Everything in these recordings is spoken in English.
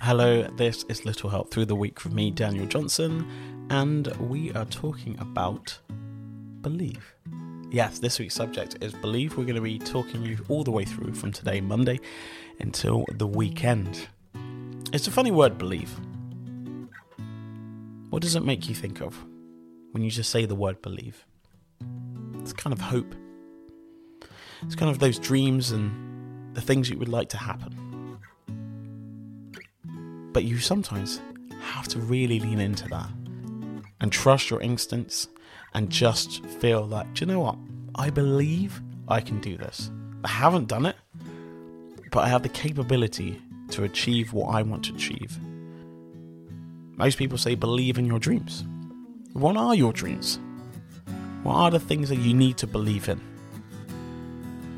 Hello, this is Little Help Through the Week from me, Daniel Johnson, and we are talking about believe. Yes, this week's subject is believe. We're going to be talking you all the way through from today, Monday, until the weekend. It's a funny word, believe. What does it make you think of when you just say the word believe? It's kind of hope. It's kind of those dreams and the things you would like to happen. But you sometimes have to really lean into that and trust your instincts and just feel like, do you know what? I believe I can do this. I haven't done it, but I have the capability to achieve what I want to achieve. Most people say believe in your dreams. What are your dreams? What are the things that you need to believe in?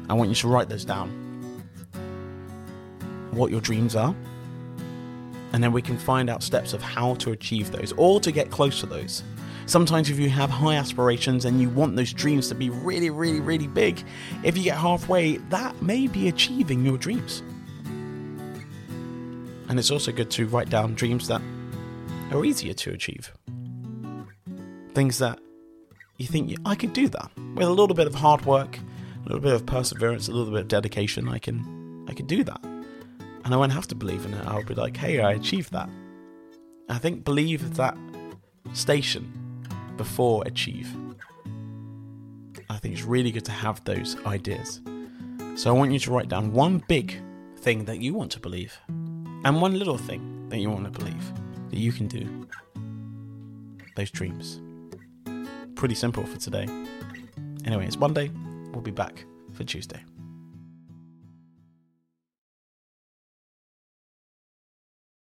I want you to write those down. What your dreams are, and then we can find out steps of how to achieve those or to get close to those. Sometimes, if you have high aspirations and you want those dreams to be really, really, really big, if you get halfway, that may be achieving your dreams. And it's also good to write down dreams that are easier to achieve. Things that you think I could do that with a little bit of hard work, a little bit of perseverance, a little bit of dedication. I can, I can do that and I won't have to believe in it. I'll be like, hey, I achieved that. I think believe that station before achieve. I think it's really good to have those ideas. So I want you to write down one big thing that you want to believe and one little thing that you want to believe that you can do. Those dreams. Pretty simple for today. Anyway, it's Monday. We'll be back for Tuesday.